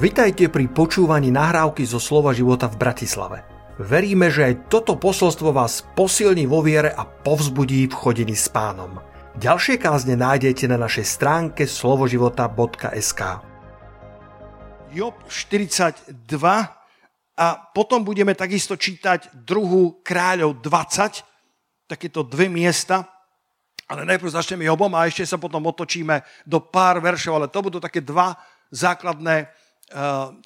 Vitajte pri počúvaní nahrávky zo Slova života v Bratislave. Veríme, že aj toto posolstvo vás posilní vo viere a povzbudí v chodení s pánom. Ďalšie kázne nájdete na našej stránke slovoživota.sk Job 42 a potom budeme takisto čítať druhú kráľov 20, takéto dve miesta, ale najprv začneme Jobom a ešte sa potom otočíme do pár veršov, ale to budú také dva základné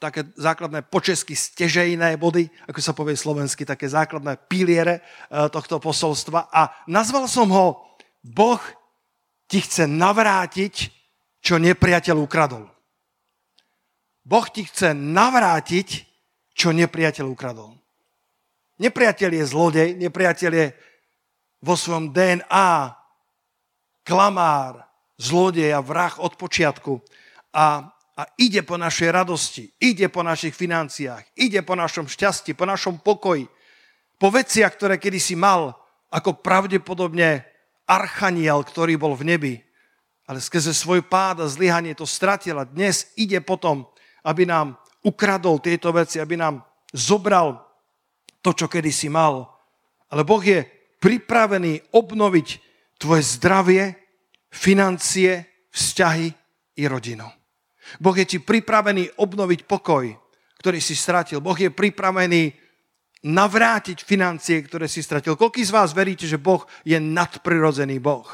také základné počesky stežejné body, ako sa povie slovensky, také základné piliere uh, tohto posolstva. A nazval som ho Boh ti chce navrátiť, čo nepriateľ ukradol. Boh ti chce navrátiť, čo nepriateľ ukradol. Nepriateľ je zlodej, nepriateľ je vo svojom DNA klamár, zlodej a vrah od počiatku. A a ide po našej radosti, ide po našich financiách, ide po našom šťastí, po našom pokoji, po veciach, ktoré kedysi mal, ako pravdepodobne archaniel, ktorý bol v nebi, ale skrze svoj pád a zlyhanie to stratil dnes ide potom, aby nám ukradol tieto veci, aby nám zobral to, čo kedysi mal. Ale Boh je pripravený obnoviť tvoje zdravie, financie, vzťahy i rodinu. Boh je ti pripravený obnoviť pokoj, ktorý si stratil. Boh je pripravený navrátiť financie, ktoré si stratil. Koľký z vás veríte, že Boh je nadprirodzený Boh?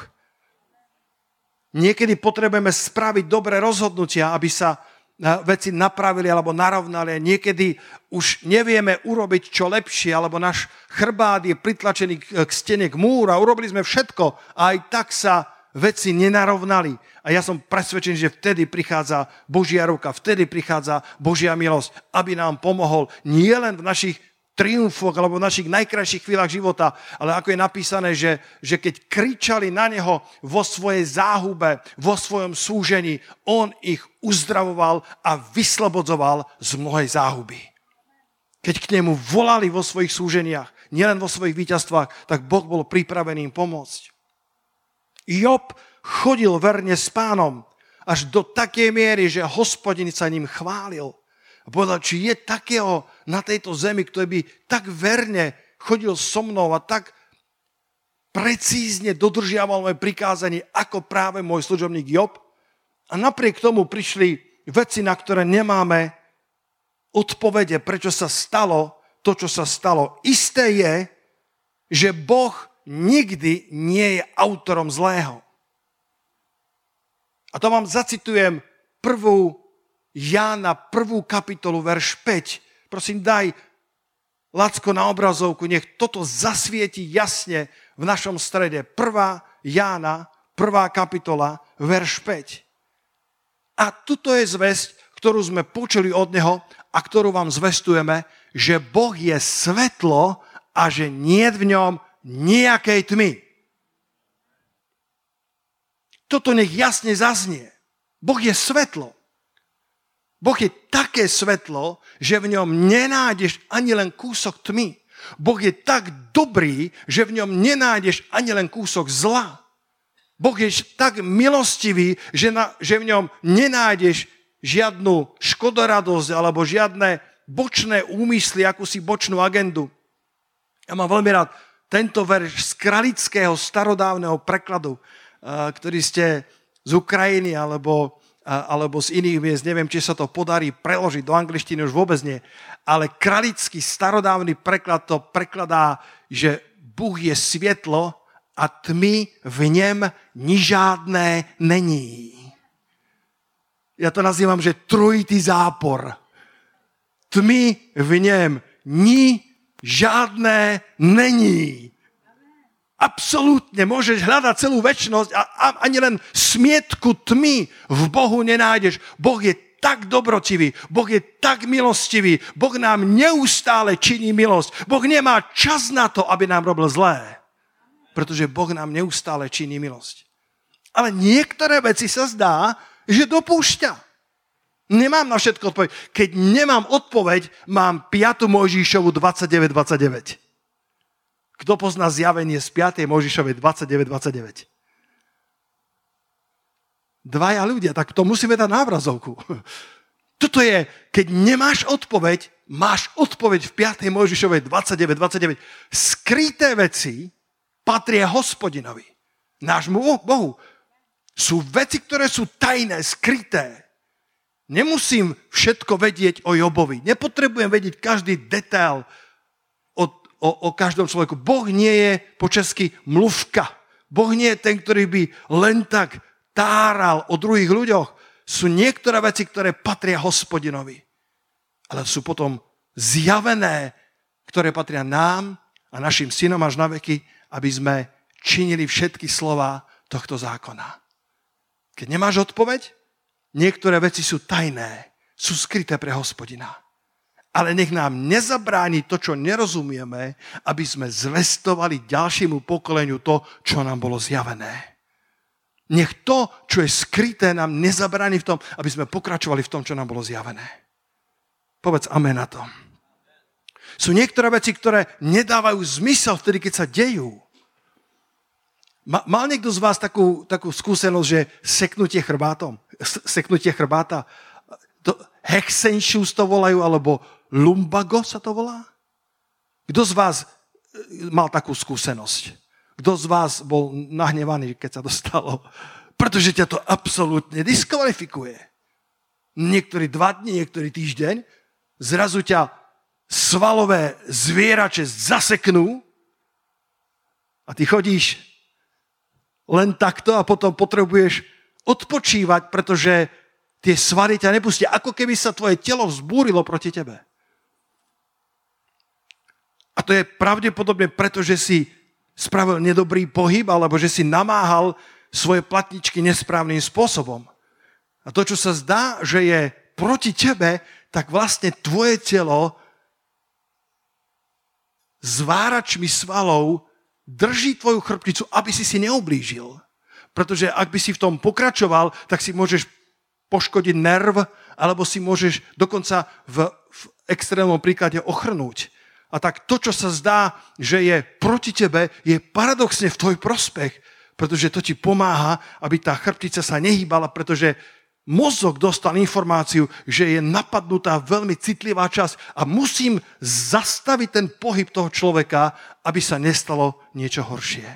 Niekedy potrebujeme spraviť dobré rozhodnutia, aby sa eh, veci napravili alebo narovnali. Niekedy už nevieme urobiť čo lepšie, alebo náš chrbát je pritlačený k stene, k múru a urobili sme všetko a aj tak sa veci nenarovnali. A ja som presvedčený, že vtedy prichádza Božia ruka, vtedy prichádza Božia milosť, aby nám pomohol nielen v našich triumfoch alebo v našich najkrajších chvíľach života, ale ako je napísané, že, že keď kričali na neho vo svojej záhube, vo svojom súžení, on ich uzdravoval a vyslobodzoval z mnohej záhuby. Keď k nemu volali vo svojich súženiach, nielen vo svojich víťazstvách, tak Boh bol pripravený im pomôcť. Job chodil verne s pánom až do takej miery, že hospodin sa ním chválil. A povedal, či je takého na tejto zemi, ktorý by tak verne chodil so mnou a tak precízne dodržiaval moje prikázanie, ako práve môj služobník Job. A napriek tomu prišli veci, na ktoré nemáme odpovede, prečo sa stalo to, čo sa stalo. Isté je, že Boh nikdy nie je autorom zlého. A to vám zacitujem prvú Jána, prvú kapitolu, verš 5. Prosím, daj Lacko na obrazovku, nech toto zasvieti jasne v našom strede. Prvá Jána, prvá kapitola, verš 5. A tuto je zväzť, ktorú sme počuli od Neho a ktorú vám zvestujeme, že Boh je svetlo a že nie v ňom nejakej tmy. Toto nech jasne zaznie. Boh je svetlo. Boh je také svetlo, že v ňom nenájdeš ani len kúsok tmy. Boh je tak dobrý, že v ňom nenájdeš ani len kúsok zla. Boh je tak milostivý, že, na, že v ňom nenájdeš žiadnu škodoradosť alebo žiadne bočné úmysly, akúsi bočnú agendu. Ja mám veľmi rád tento verš z kralického starodávneho prekladu, ktorý ste z Ukrajiny alebo, alebo z iných miest, neviem, či sa to podarí preložiť do angličtiny, už vôbec nie, ale kralický starodávny preklad to prekladá, že Bůh je svietlo a tmy v něm nižádné není. Ja to nazývam, že trojitý zápor. Tmy v něm ni žiadné není. Absolútne môžeš hľadať celú väčšnosť a, a ani len smietku tmy v Bohu nenájdeš. Boh je tak dobrotivý, Boh je tak milostivý, Boh nám neustále činí milosť. Boh nemá čas na to, aby nám robil zlé, pretože Boh nám neustále činí milosť. Ale niektoré veci sa zdá, že dopúšťa. Nemám na všetko odpoveď. Keď nemám odpoveď, mám 5. Mojžišovu 29.29. Kto pozná zjavenie z 5. Mojžišovej 29.29? Dvaja ľudia, tak to musíme dať na obrazovku. Toto je, keď nemáš odpoveď, máš odpoveď v 5. Mojžišovej 29, 29. Skryté veci patria hospodinovi, nášmu Bohu. Sú veci, ktoré sú tajné, skryté. Nemusím všetko vedieť o Jobovi. Nepotrebujem vedieť každý detail o, o, o každom človeku. Boh nie je po česky mluvka. Boh nie je ten, ktorý by len tak táral o druhých ľuďoch. Sú niektoré veci, ktoré patria hospodinovi. Ale sú potom zjavené, ktoré patria nám a našim synom až na veky, aby sme činili všetky slova tohto zákona. Keď nemáš odpoveď, niektoré veci sú tajné, sú skryté pre hospodina. Ale nech nám nezabráni to, čo nerozumieme, aby sme zvestovali ďalšiemu pokoleniu to, čo nám bolo zjavené. Nech to, čo je skryté, nám nezabráni v tom, aby sme pokračovali v tom, čo nám bolo zjavené. Povedz amen na to. Sú niektoré veci, ktoré nedávajú zmysel vtedy, keď sa dejú. Mal niekto z vás takú, takú skúsenosť, že seknutie chrbátom? Seknutie chrbáta? To, hexenšus to volajú, alebo lumbago sa to volá? Kto z vás e, mal takú skúsenosť? Kto z vás bol nahnevaný, keď sa to stalo? Pretože ťa to absolútne diskvalifikuje. Niektorí dva dní, niektorý týždeň, zrazu ťa svalové zvierače zaseknú a ty chodíš len takto a potom potrebuješ odpočívať, pretože tie svaly ťa nepustia. Ako keby sa tvoje telo vzbúrilo proti tebe. A to je pravdepodobne preto, že si spravil nedobrý pohyb alebo že si namáhal svoje platničky nesprávnym spôsobom. A to, čo sa zdá, že je proti tebe, tak vlastne tvoje telo zváračmi svalov drží tvoju chrbticu, aby si si neublížil. Pretože ak by si v tom pokračoval, tak si môžeš poškodiť nerv, alebo si môžeš dokonca v, v extrémnom príklade ochrnúť. A tak to, čo sa zdá, že je proti tebe, je paradoxne v tvoj prospech, pretože to ti pomáha, aby tá chrbtica sa nehýbala, pretože mozog dostal informáciu, že je napadnutá veľmi citlivá časť a musím zastaviť ten pohyb toho človeka, aby sa nestalo niečo horšie.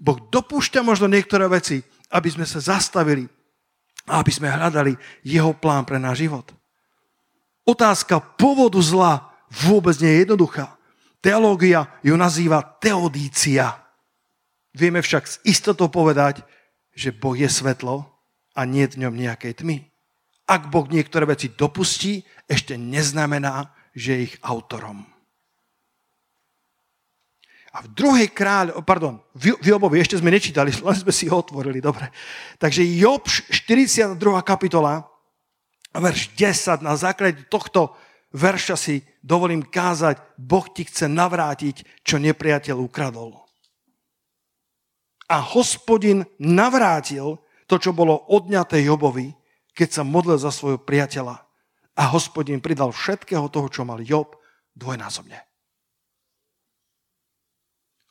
Boh dopúšťa možno niektoré veci, aby sme sa zastavili a aby sme hľadali jeho plán pre náš život. Otázka pôvodu zla vôbec nie je jednoduchá. Teológia ju nazýva teodícia. Vieme však s istotou povedať, že Boh je svetlo a nie v ňom nejakej tmy. Ak Boh niektoré veci dopustí, ešte neznamená, že je ich autorom. A v druhej kráľ, pardon, v Jobovi, ešte sme nečítali, len sme si ho otvorili, dobre. Takže Job, 42. kapitola, verš 10, na základe tohto verša si dovolím kázať, Boh ti chce navrátiť, čo nepriateľ ukradol. A hospodin navrátil to, čo bolo odňaté Jobovi, keď sa modlil za svojho priateľa. A hospodin pridal všetkého toho, čo mal Job, dvojnásobne.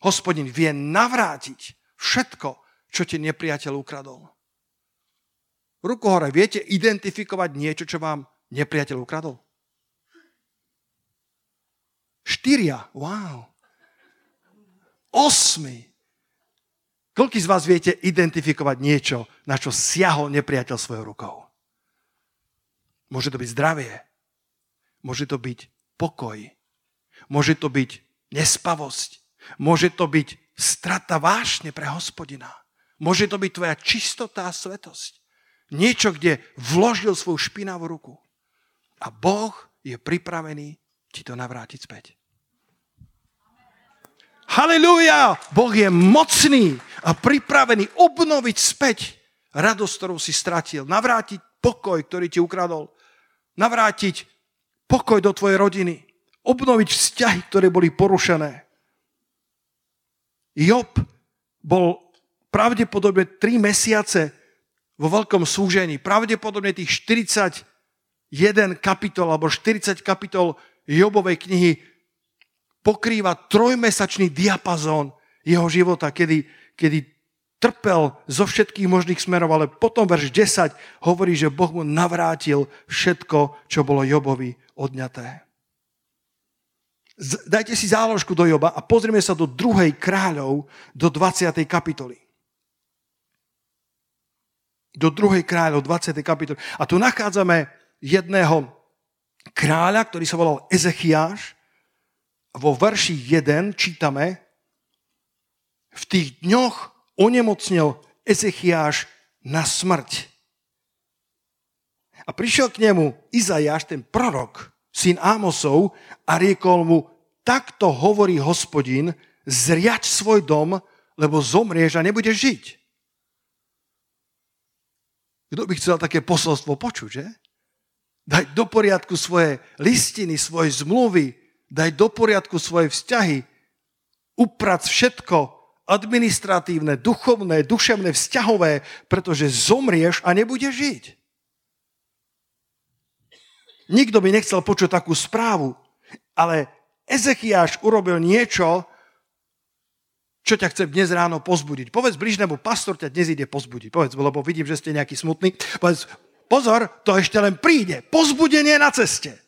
Hospodin vie navrátiť všetko, čo ti nepriateľ ukradol. Ruku hore, viete identifikovať niečo, čo vám nepriateľ ukradol? Štyria, wow. Osmi. Koľký z vás viete identifikovať niečo, na čo siahol nepriateľ svojou rukou? Môže to byť zdravie. Môže to byť pokoj. Môže to byť nespavosť. Môže to byť strata vášne pre hospodina. Môže to byť tvoja čistota a svetosť. Niečo, kde vložil svoju špinavú ruku. A Boh je pripravený ti to navrátiť späť. Halelúja! Boh je mocný a pripravený obnoviť späť radosť, ktorú si stratil. Navrátiť pokoj, ktorý ti ukradol. Navrátiť pokoj do tvojej rodiny. Obnoviť vzťahy, ktoré boli porušené. Job bol pravdepodobne 3 mesiace vo veľkom súžení. Pravdepodobne tých 41 kapitol alebo 40 kapitol Jobovej knihy pokrýva trojmesačný diapazón jeho života, kedy, kedy trpel zo všetkých možných smerov, ale potom verš 10 hovorí, že Boh mu navrátil všetko, čo bolo Jobovi odňaté. Dajte si záložku do Joba a pozrieme sa do druhej kráľov, do 20. kapitoly. Do druhej kráľov, 20. kapitoly. A tu nachádzame jedného kráľa, ktorý sa volal Ezechiáš. Vo verši 1 čítame, v tých dňoch onemocnil Ezechiáš na smrť. A prišiel k nemu Izajáš, ten prorok, syn Ámosov, a riekol mu, takto hovorí hospodin, zriač svoj dom, lebo zomrieš a nebudeš žiť. Kto by chcel také posolstvo počuť, že? Daj do poriadku svoje listiny, svoje zmluvy, daj do poriadku svoje vzťahy, uprac všetko, administratívne, duchovné, duševné, vzťahové, pretože zomrieš a nebudeš žiť. Nikto by nechcel počuť takú správu, ale Ezechiáš urobil niečo, čo ťa chce dnes ráno pozbudiť. Povedz bližnému, pastor ťa dnes ide pozbudiť. Povedz, lebo vidím, že ste nejaký smutný. Povedz, pozor, to ešte len príde. Pozbudenie na ceste.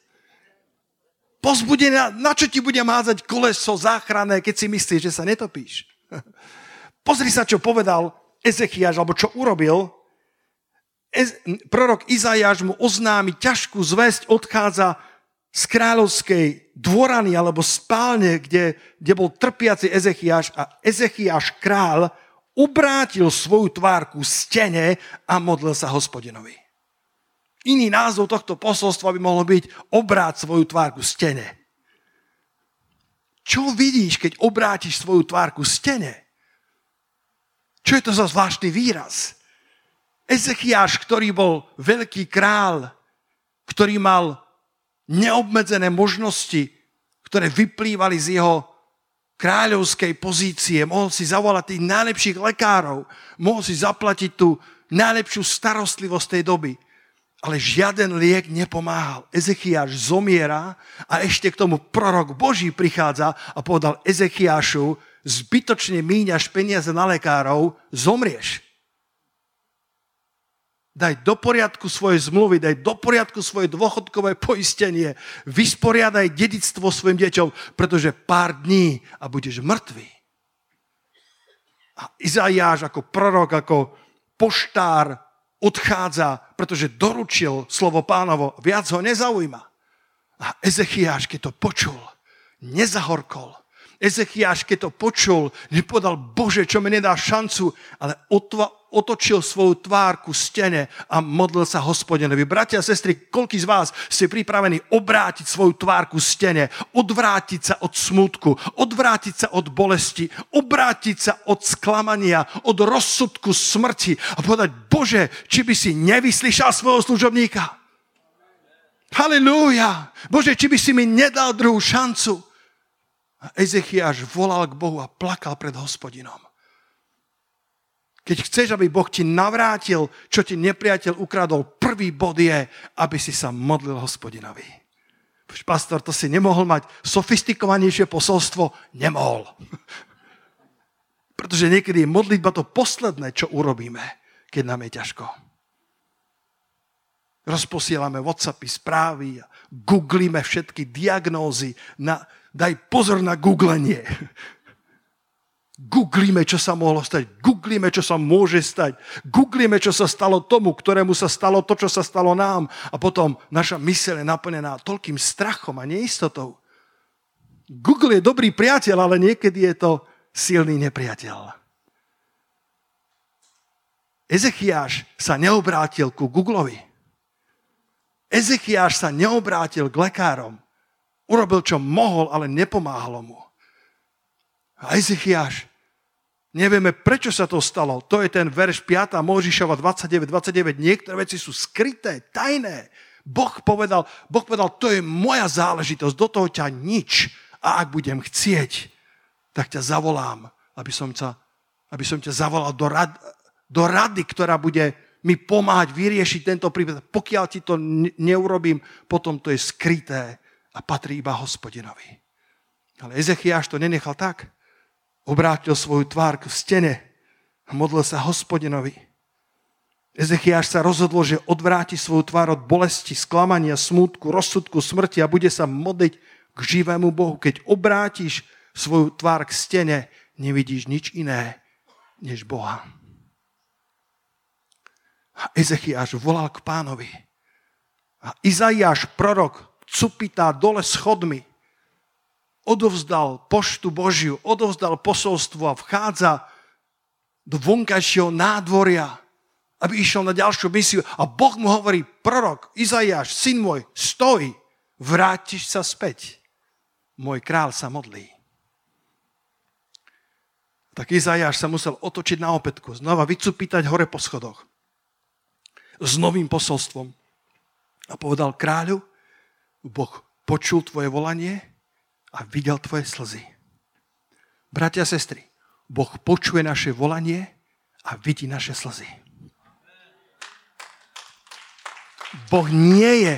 Pozbudenie, na čo ti bude mázať koleso záchranné, keď si myslíš, že sa netopíš. Pozri sa, čo povedal Ezechiaš, alebo čo urobil. Prorok Izajáš mu oznámi ťažkú zväzť, odchádza z kráľovskej dvorany alebo spálne, kde, kde bol trpiaci Ezechiaš a Ezechiaš král obrátil svoju tvárku stene a modlil sa hospodinovi. Iný názov tohto posolstva by mohlo byť obráť svoju tvárku stene. Čo vidíš, keď obrátiš svoju tvárku stene? Čo je to za zvláštny výraz? Ezechiáš, ktorý bol veľký král, ktorý mal neobmedzené možnosti, ktoré vyplývali z jeho kráľovskej pozície, mohol si zavolať tých najlepších lekárov, mohol si zaplatiť tú najlepšiu starostlivosť tej doby ale žiaden liek nepomáhal. Ezechiáš zomiera a ešte k tomu prorok Boží prichádza a povedal Ezechiášu, zbytočne míňaš peniaze na lekárov, zomrieš. Daj do poriadku svoje zmluvy, daj do poriadku svoje dôchodkové poistenie, vysporiadaj dedictvo svojim deťom, pretože pár dní a budeš mŕtvý. A Izaiáš ako prorok, ako poštár odchádza, pretože doručil slovo pánovo, viac ho nezaujíma. A Ezechiáš, keď to počul, nezahorkol. Ezechiáš, keď to počul, nepovedal, Bože, čo mi nedá šancu, ale otva, otočil svoju tvár ku stene a modlil sa hospodinovi. Bratia a sestry, koľký z vás ste pripravení obrátiť svoju tvár ku stene, odvrátiť sa od smutku, odvrátiť sa od bolesti, obrátiť sa od sklamania, od rozsudku smrti a povedať, Bože, či by si nevyslyšal svojho služobníka? Halilúja! Bože, či by si mi nedal druhú šancu? A Ezechiaš volal k Bohu a plakal pred hospodinom. Keď chceš, aby Boh ti navrátil, čo ti nepriateľ ukradol, prvý bod je, aby si sa modlil hospodinovi. Pastor, to si nemohol mať sofistikovanejšie posolstvo? Nemohol. Pretože niekedy je modlitba to posledné, čo urobíme, keď nám je ťažko. Rozposielame Whatsappy, správy, googlíme všetky diagnózy. Na, daj pozor na googlenie. Googlíme, čo sa mohlo stať. Googlíme, čo sa môže stať. Googlíme, čo sa stalo tomu, ktorému sa stalo to, čo sa stalo nám. A potom naša myseľ je naplnená toľkým strachom a neistotou. Google je dobrý priateľ, ale niekedy je to silný nepriateľ. Ezechiáš sa neobrátil ku Googlovi. Ezechiáš sa neobrátil k lekárom. Urobil, čo mohol, ale nepomáhalo mu. A Ezechiaš, nevieme, prečo sa to stalo. To je ten verš 5. Možišova 29, 29. Niektoré veci sú skryté, tajné. Boh povedal, boh povedal, to je moja záležitosť, do toho ťa nič. A ak budem chcieť, tak ťa zavolám, aby som, ťa, aby som ťa zavolal do, rad, do rady, ktorá bude mi pomáhať vyriešiť tento prípad. Pokiaľ ti to neurobím, potom to je skryté a patrí iba hospodinovi. Ale Ezechiaš to nenechal tak obrátil svoju tvár k stene a modlil sa hospodinovi. Ezechiáš sa rozhodol, že odvráti svoju tvár od bolesti, sklamania, smútku, rozsudku, smrti a bude sa modliť k živému Bohu. Keď obrátiš svoju tvár k stene, nevidíš nič iné než Boha. A Ezechiáš volal k pánovi. A Izaiáš, prorok, cupitá dole schodmi, odovzdal poštu Božiu, odovzdal posolstvo a vchádza do vonkajšieho nádvoria aby išiel na ďalšiu misiu. A Boh mu hovorí, prorok, Izaiáš, syn môj, stoj, vrátiš sa späť. Môj král sa modlí. Tak Izaiáš sa musel otočiť na opätku, znova vycupítať hore po schodoch s novým posolstvom. A povedal kráľu, Boh počul tvoje volanie a videl tvoje slzy. Bratia a sestry, Boh počuje naše volanie a vidí naše slzy. Boh nie je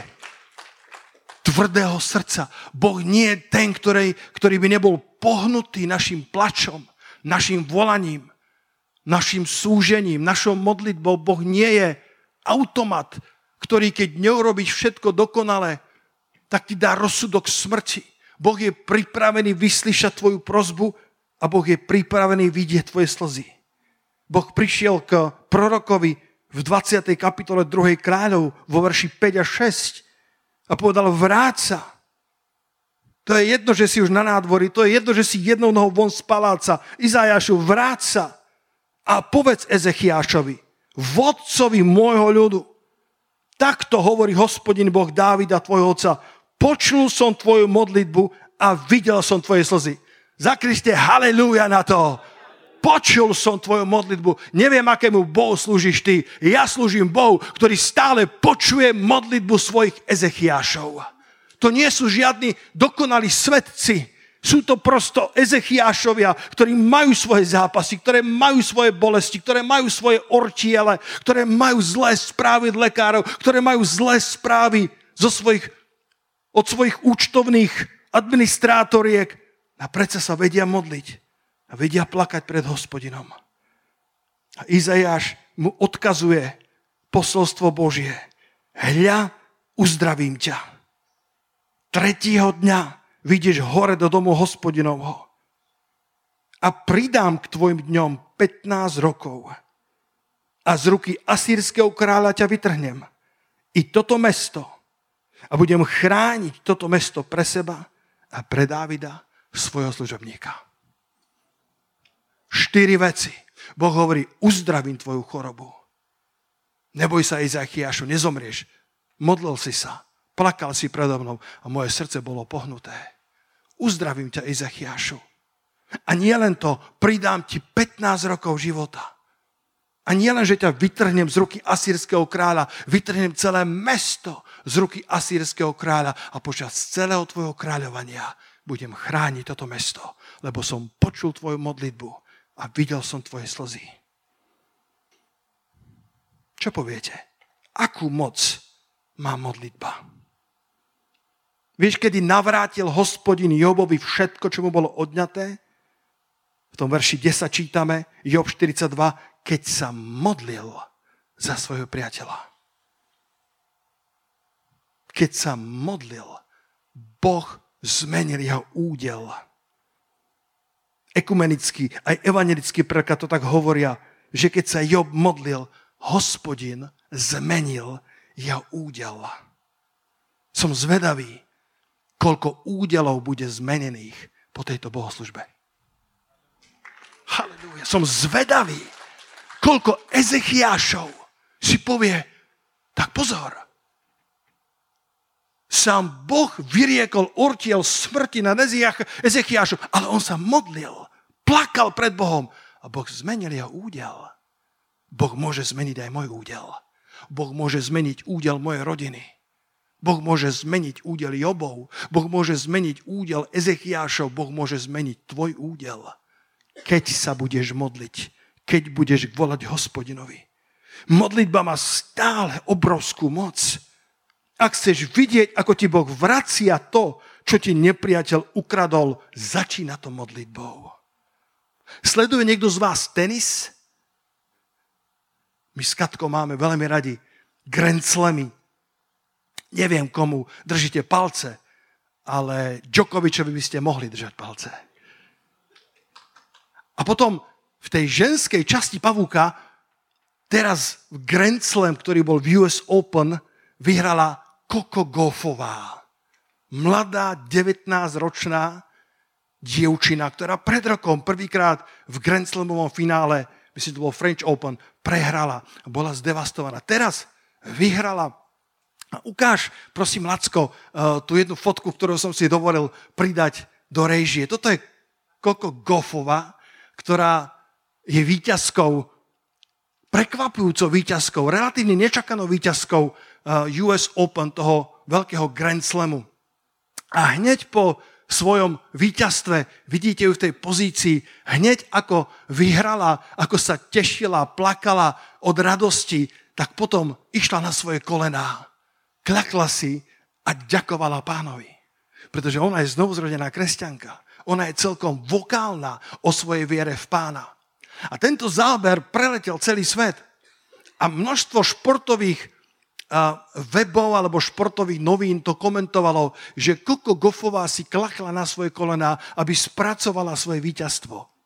tvrdého srdca. Boh nie je ten, ktorý, ktorý by nebol pohnutý našim plačom, našim volaním, našim súžením, našou modlitbou. Boh nie je automat, ktorý keď neurobiš všetko dokonale, tak ti dá rozsudok smrti. Boh je pripravený vyslyšať tvoju prozbu a Boh je pripravený vidieť tvoje slzy. Boh prišiel k prorokovi v 20. kapitole 2. kráľov vo verši 5 a 6 a povedal vráť sa. To je jedno, že si už na nádvorí, to je jedno, že si jednou nohou von z paláca. Izajašu, vráť sa a povedz Ezechiášovi, vodcovi môjho ľudu, takto hovorí hospodin Boh Dávida, tvojho otca, počul som tvoju modlitbu a videl som tvoje slzy. Zakriste halleluja na to počul som tvoju modlitbu. Neviem, akému Bohu slúžiš ty. Ja slúžim Bohu, ktorý stále počuje modlitbu svojich Ezechiášov. To nie sú žiadni dokonalí svetci. Sú to prosto Ezechiášovia, ktorí majú svoje zápasy, ktoré majú svoje bolesti, ktoré majú svoje ortiele, ktoré majú zlé správy od lekárov, ktoré majú zlé správy zo svojich, od svojich účtovných administrátoriek a predsa sa vedia modliť a vedia plakať pred hospodinom. A Izajáš mu odkazuje posolstvo Božie. Hľa, uzdravím ťa. Tretieho dňa vidíš hore do domu hospodinovho a pridám k tvojim dňom 15 rokov a z ruky asýrskeho kráľa ťa vytrhnem. I toto mesto. A budem chrániť toto mesto pre seba a pre Dávida, svojho služobníka. Štyri veci. Boh hovorí, uzdravím tvoju chorobu. Neboj sa, Izachiašu, nezomrieš. Modlil si sa, plakal si predo mnou a moje srdce bolo pohnuté. Uzdravím ťa, Izachiašu. A nie len to, pridám ti 15 rokov života. A nie len, že ťa vytrhnem z ruky asýrského kráľa, vytrhnem celé mesto z ruky asýrského kráľa a počas celého tvojho kráľovania budem chrániť toto mesto, lebo som počul tvoju modlitbu a videl som tvoje slzy. Čo poviete? Akú moc má modlitba? Vieš, kedy navrátil hospodin Jobovi všetko, čo mu bolo odňaté? V tom verši 10 čítame, Job 42, keď sa modlil za svojho priateľa. Keď sa modlil, Boh zmenil jeho údel ekumenický, aj evangelický preklad to tak hovoria, že keď sa Job modlil, hospodin zmenil jeho údel. Som zvedavý, koľko údelov bude zmenených po tejto bohoslužbe. Halleluja. Som zvedavý, koľko Ezechiášov si povie, tak pozor, sám Boh vyriekol ortiel smrti na Ezechiášu, ale on sa modlil plakal pred Bohom a Boh zmenil jeho údel. Boh môže zmeniť aj môj údel. Boh môže zmeniť údel mojej rodiny. Boh môže zmeniť údel Jobov. Boh môže zmeniť údel Ezechiášov. Boh môže zmeniť tvoj údel. Keď sa budeš modliť, keď budeš volať hospodinovi. Modlitba má stále obrovskú moc. Ak chceš vidieť, ako ti Boh vracia to, čo ti nepriateľ ukradol, začína to modlitbou. Sleduje niekto z vás tenis? My s Katkou máme veľmi radi Grand. Neviem, komu držíte palce, ale Djokovičovi by ste mohli držať palce. A potom v tej ženskej časti pavúka teraz v Grand Slam, ktorý bol v US Open, vyhrala Coco Goffová. Mladá, 19-ročná dievčina, ktorá pred rokom prvýkrát v Grand Slamovom finále, myslím, to bol French Open, prehrala a bola zdevastovaná. Teraz vyhrala. A ukáž, prosím, Lacko, eh, tú jednu fotku, ktorú som si dovolil pridať do režie. Toto je Coco Goffová, ktorá je výťazkou, prekvapujúcou výťazkou, relatívne nečakanou výťazkou US Open, toho veľkého Grand Slamu. A hneď po svojom víťazstve, vidíte ju v tej pozícii, hneď ako vyhrala, ako sa tešila, plakala od radosti, tak potom išla na svoje kolená, klakla si a ďakovala pánovi. Pretože ona je znovuzrodená kresťanka. Ona je celkom vokálna o svojej viere v pána. A tento záber preletel celý svet. A množstvo športových webov alebo športových novín to komentovalo, že Koko Goffová si klakla na svoje kolená, aby spracovala svoje víťazstvo.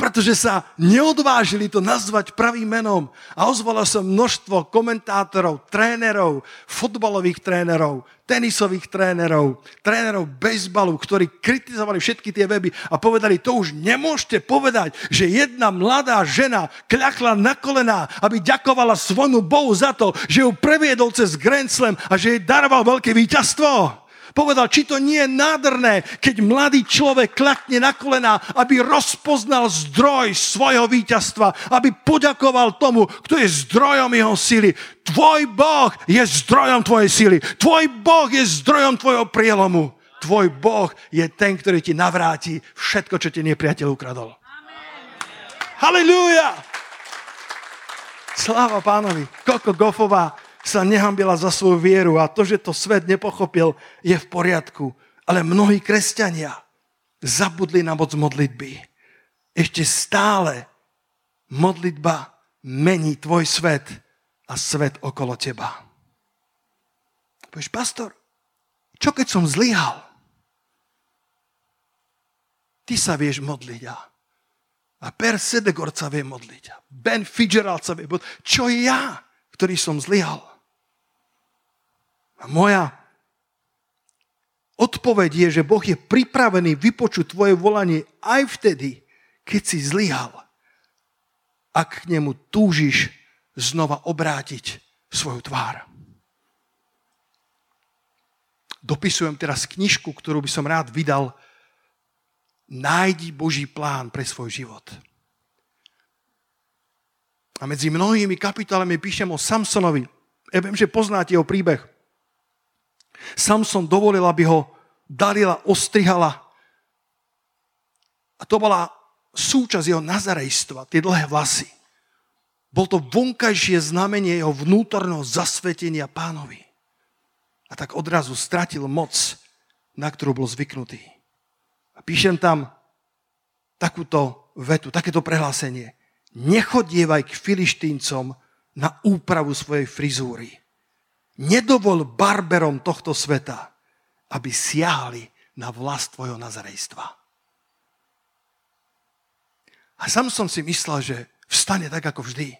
Pretože sa neodvážili to nazvať pravým menom. A ozvalo sa množstvo komentátorov, trénerov, fotbalových trénerov, tenisových trénerov, trénerov bejsbalu, ktorí kritizovali všetky tie weby a povedali, to už nemôžete povedať, že jedna mladá žena kľakla na kolená, aby ďakovala svojmu Bohu za to, že ju previedol cez Grand Slam a že jej daroval veľké víťazstvo. Povedal, či to nie je nádherné, keď mladý človek klakne na kolena, aby rozpoznal zdroj svojho víťazstva, aby poďakoval tomu, kto je zdrojom jeho sily. Tvoj Boh je zdrojom tvojej sily. Tvoj Boh je zdrojom tvojho prielomu. Tvoj Boh je ten, ktorý ti navráti všetko, čo ti nepriateľ ukradol. Halilúja! Sláva pánovi. Koko Gofová sa nehambila za svoju vieru a to, že to svet nepochopil, je v poriadku. Ale mnohí kresťania zabudli na moc modlitby. Ešte stále modlitba mení tvoj svet a svet okolo teba. Povieš, pastor, čo keď som zlyhal? Ty sa vieš modliť a, a Per Sedegor sa vie modliť a Ben Fitzgerald sa vie modliť. Čo ja, ktorý som zlyhal? A moja odpoveď je, že Boh je pripravený vypočuť tvoje volanie aj vtedy, keď si zlyhal. Ak k nemu túžiš znova obrátiť svoju tvár. Dopisujem teraz knižku, ktorú by som rád vydal. Nájdi Boží plán pre svoj život. A medzi mnohými kapitolami píšem o Samsonovi. Ja viem, že poznáte jeho príbeh. Samson dovolil, aby ho Dalila ostrihala. A to bola súčasť jeho nazarejstva, tie dlhé vlasy. Bol to vonkajšie znamenie jeho vnútorného zasvetenia pánovi. A tak odrazu stratil moc, na ktorú bol zvyknutý. A píšem tam takúto vetu, takéto prehlásenie. Nechodievaj k filištíncom na úpravu svojej frizúry nedovol barberom tohto sveta, aby siahli na vlast tvojho nazarejstva. A sam som si myslel, že vstane tak ako vždy.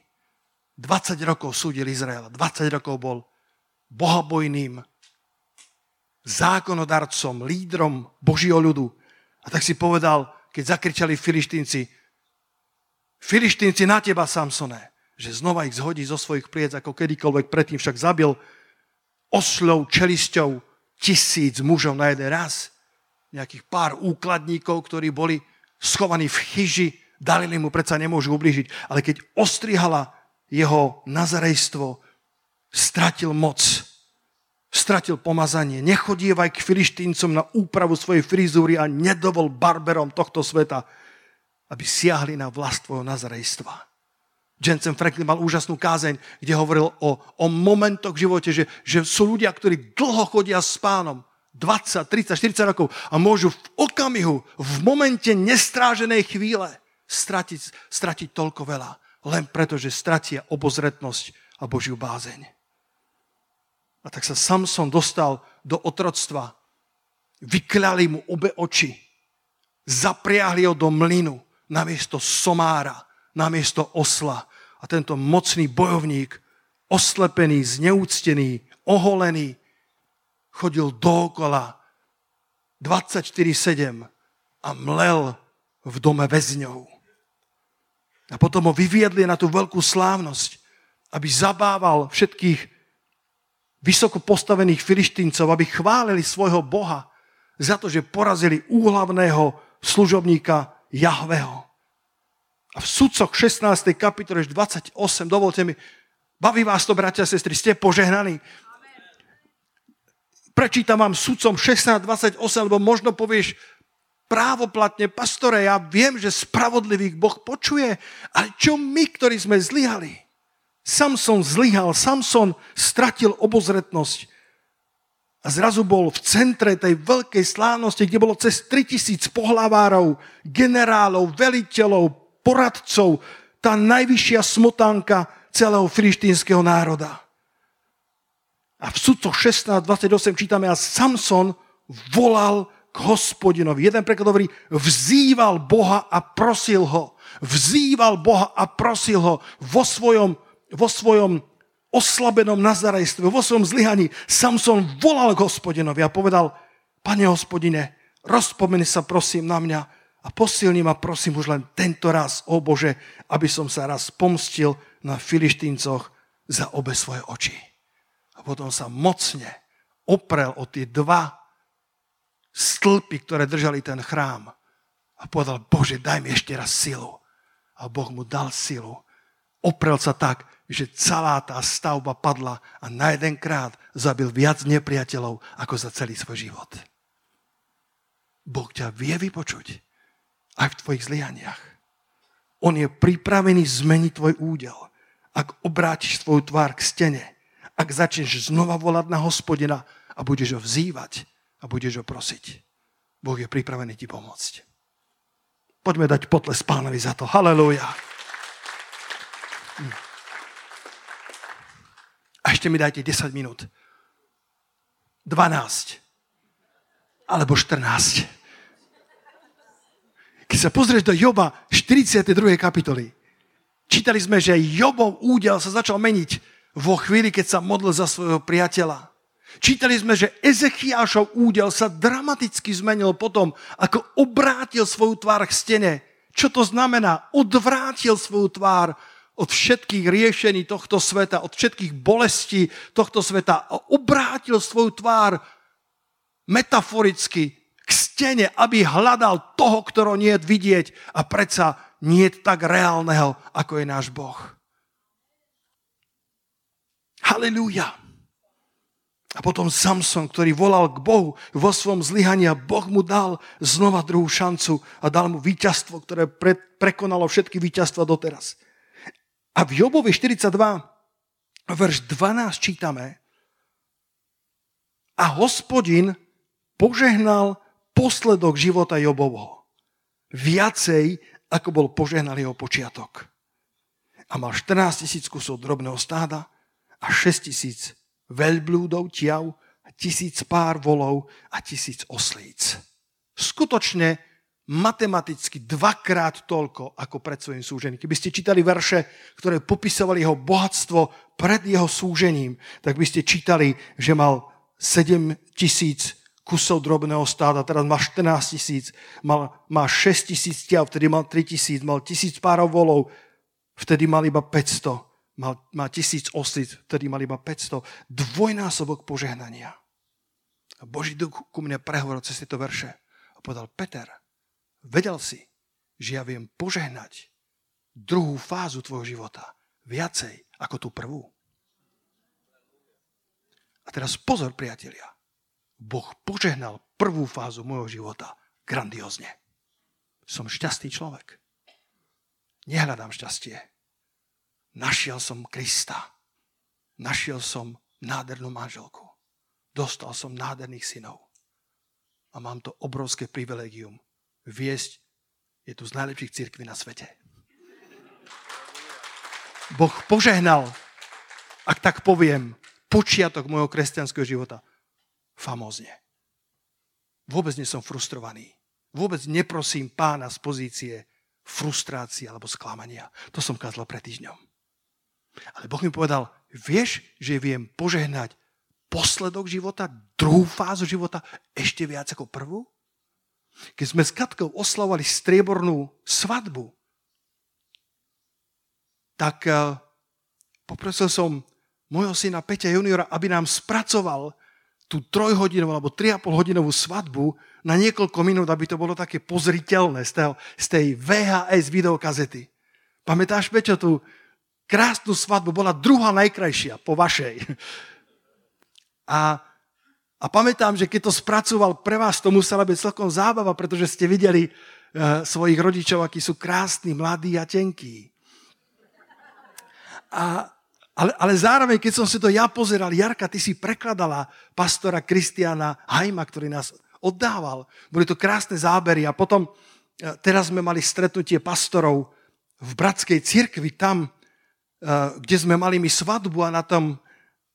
20 rokov súdil Izrael, 20 rokov bol bohabojným zákonodarcom, lídrom Božieho ľudu. A tak si povedal, keď zakričali filištínci, filištínci na teba, Samsone, že znova ich zhodí zo svojich pliec, ako kedykoľvek predtým však zabil oslou čelisťou tisíc mužov na jeden raz. Nejakých pár úkladníkov, ktorí boli schovaní v chyži, dali mu predsa nemôžu ublížiť. Ale keď ostrihala jeho nazarejstvo, stratil moc, stratil pomazanie. Nechodievaj k filištíncom na úpravu svojej frizúry a nedovol barberom tohto sveta, aby siahli na vlast tvojho nazarejstva. Jensen Franklin mal úžasnú kázeň, kde hovoril o, o momentoch v živote, že, že sú ľudia, ktorí dlho chodia s pánom, 20, 30, 40 rokov a môžu v okamihu, v momente nestráženej chvíle stratiť, stratiť toľko veľa. len preto, že stratia obozretnosť a Božiu bázeň. A tak sa Samson dostal do otroctva. Vykľali mu obe oči. Zapriahli ho do mlynu namiesto somára, namiesto osla. A tento mocný bojovník, oslepený, zneúctený, oholený, chodil dookola 24-7 a mlel v dome väzňov. A potom ho vyviedli na tú veľkú slávnosť, aby zabával všetkých vysoko postavených filištíncov, aby chválili svojho Boha za to, že porazili úhlavného služobníka Jahveho. A v sudcoch 16. kapitole 28, dovolte mi, baví vás to, bratia a sestry, ste požehnaní. Prečítam vám sudcom 16.28, lebo možno povieš, právoplatne, pastore, ja viem, že spravodlivých Boh počuje, ale čo my, ktorí sme zlyhali? Samson zlyhal, Samson stratil obozretnosť a zrazu bol v centre tej veľkej slávnosti, kde bolo cez 3000 pohlavárov, generálov, veliteľov, poradcov, tá najvyššia smotánka celého filištínskeho národa. A v sudcoch 16.28 čítame, a Samson volal k hospodinovi. Jeden preklad hovorí, vzýval Boha a prosil ho. Vzýval Boha a prosil ho vo svojom, vo svojom oslabenom nazarejstve, vo svojom zlyhaní. Samson volal k hospodinovi a povedal, pane hospodine, rozpomeni sa prosím na mňa a posilni ma prosím už len tento raz, o Bože, aby som sa raz pomstil na filištíncoch za obe svoje oči. A potom sa mocne oprel o tie dva stĺpy, ktoré držali ten chrám. A povedal, Bože, daj mi ešte raz silu. A Boh mu dal silu. Oprel sa tak, že celá tá stavba padla a na jeden krát zabil viac nepriateľov ako za celý svoj život. Boh ťa vie vypočuť aj v tvojich zlyhaniach. On je pripravený zmeniť tvoj údel. Ak obrátiš svoju tvár k stene, ak začneš znova volať na hospodina a budeš ho vzývať, a budeš ho prosiť. Boh je pripravený ti pomôcť. Poďme dať potles pánovi za to. Halelúja. Hm. A ešte mi dajte 10 minút. 12. Alebo 14. Keď sa pozrieš do Joba 42. kapitoly, čítali sme, že Jobov údel sa začal meniť vo chvíli, keď sa modlil za svojho priateľa. Čítali sme, že Ezechiášov údel sa dramaticky zmenil potom, ako obrátil svoju tvár k stene. Čo to znamená? Odvrátil svoju tvár od všetkých riešení tohto sveta, od všetkých bolestí tohto sveta a obrátil svoju tvár metaforicky stene, aby hľadal toho, ktorého nie je vidieť a predsa nie je tak reálneho, ako je náš Boh. Halelúja. A potom Samson, ktorý volal k Bohu vo svojom zlyhaní a Boh mu dal znova druhú šancu a dal mu víťazstvo, ktoré pre, prekonalo všetky víťazstva doteraz. A v Jobovi 42, verš 12 čítame a hospodin požehnal posledok života Jobovho. Viacej, ako bol požehnal jeho počiatok. A mal 14 tisíc kusov drobného stáda a 6 tisíc veľblúdov, tiav, tisíc pár volov a tisíc oslíc. Skutočne matematicky dvakrát toľko ako pred svojim súžením. Keby ste čítali verše, ktoré popisovali jeho bohatstvo pred jeho súžením, tak by ste čítali, že mal 7 tisíc kusov drobného stáda, teraz má 14 tisíc, mal, má 6 tisíc tiav, vtedy mal 3 tisíc, mal tisíc párov volov, vtedy mal iba 500 mal, má tisíc oslic, ktorý mal iba 500, dvojnásobok požehnania. A Boží duch ku mne prehovoril cez tieto verše a povedal, Peter, vedel si, že ja viem požehnať druhú fázu tvojho života viacej ako tú prvú. A teraz pozor, priatelia. Boh požehnal prvú fázu môjho života grandiózne. Som šťastný človek. Nehľadám šťastie. Našiel som Krista. Našiel som nádhernú manželku. Dostal som nádherných synov. A mám to obrovské privilegium viesť je tu z najlepších církví na svete. Boh požehnal, ak tak poviem, počiatok môjho kresťanského života. Famózne. Vôbec nie som frustrovaný. Vôbec neprosím pána z pozície frustrácie alebo sklamania. To som kázal pred týždňom. Ale Boh mi povedal, vieš, že viem požehnať posledok života, druhú fázu života, ešte viac ako prvú? Keď sme s Katkou oslavovali striebornú svadbu, tak uh, poprosil som môjho syna Peťa juniora, aby nám spracoval tú trojhodinovú alebo 3,5 hodinovú svadbu na niekoľko minút, aby to bolo také pozriteľné z, toho, z tej VHS videokazety. Pamätáš, Peťo, tú krásnu svadbu bola druhá najkrajšia po vašej. A, a pamätám, že keď to spracoval pre vás, to musela byť celkom zábava, pretože ste videli uh, svojich rodičov, akí sú krásni, mladí a tenkí. A, ale, ale zároveň, keď som si to ja pozeral, Jarka, ty si prekladala pastora Kristiana Hajma, ktorý nás oddával. Boli to krásne zábery a potom e, teraz sme mali stretnutie pastorov v Bratskej cirkvi tam, e, kde sme mali mi svadbu a na tom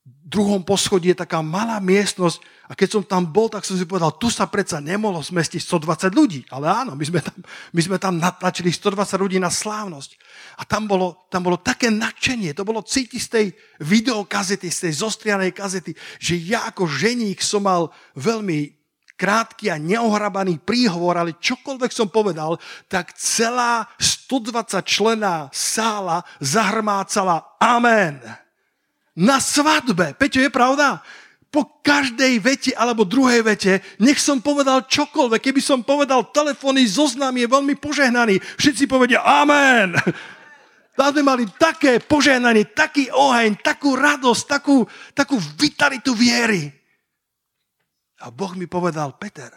druhom poschodí je taká malá miestnosť a keď som tam bol, tak som si povedal, tu sa predsa nemohlo zmestiť 120 ľudí. Ale áno, my sme tam, my sme tam natlačili 120 ľudí na slávnosť. A tam bolo, tam bolo také nadšenie, to bolo cítiť z tej videokazety, z tej zostrianej kazety, že ja ako ženík som mal veľmi krátky a neohrabaný príhovor, ale čokoľvek som povedal, tak celá 120 člená sála zahrmácala Amen na svadbe. Peťo, je pravda? Po každej vete alebo druhej vete, nech som povedal čokoľvek, keby som povedal telefónny zoznam je veľmi požehnaný, všetci povedia Amen. Tam sme mali také požehnanie, taký oheň, takú radosť, takú, takú vitalitu viery. A Boh mi povedal, Peter,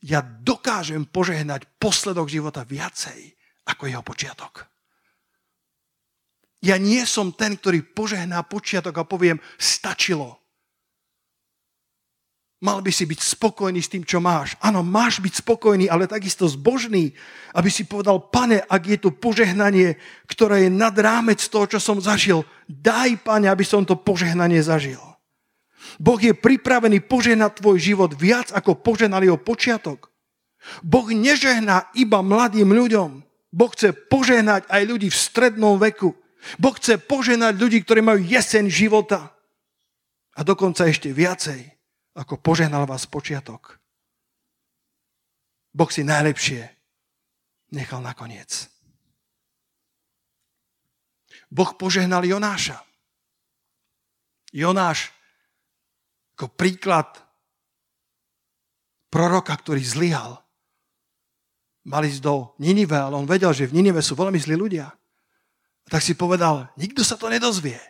ja dokážem požehnať posledok života viacej ako jeho počiatok. Ja nie som ten, ktorý požehná počiatok a poviem, stačilo. Mal by si byť spokojný s tým, čo máš. Áno, máš byť spokojný, ale takisto zbožný, aby si povedal, pane, ak je to požehnanie, ktoré je nad rámec toho, čo som zažil, daj, pane, aby som to požehnanie zažil. Boh je pripravený požehnať tvoj život viac, ako požehnal jeho počiatok. Boh nežehná iba mladým ľuďom. Boh chce požehnať aj ľudí v strednom veku. Boh chce poženať ľudí, ktorí majú jeseň života. A dokonca ešte viacej, ako poženal vás počiatok. Boh si najlepšie nechal nakoniec. Boh požehnal Jonáša. Jonáš ako príklad proroka, ktorý zlyhal. Mali ísť do Ninive, ale on vedel, že v Ninive sú veľmi zlí ľudia. Tak si povedal, nikto sa to nedozvie.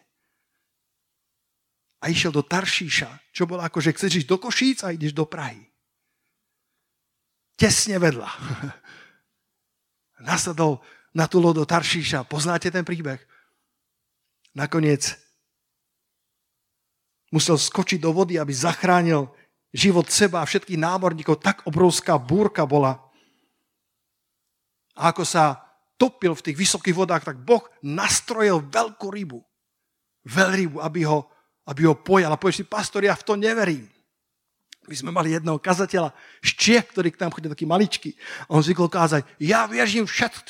A išiel do Taršíša, čo bolo ako, že chceš ísť do Košíc a ideš do Prahy. Tesne vedľa. Nasadol na tú do Taršíša. Poznáte ten príbeh? Nakoniec musel skočiť do vody, aby zachránil život seba a všetkých námorníkov. Tak obrovská búrka bola. A ako sa topil v tých vysokých vodách, tak Boh nastrojil veľkú rybu. Veľrybu, aby ho, aby ho pojal. A povieš si, pastor, ja v to neverím. My sme mali jedného kazateľa Čech, ktorý k nám chodil taký maličký. On zvykol kázať, ja všet,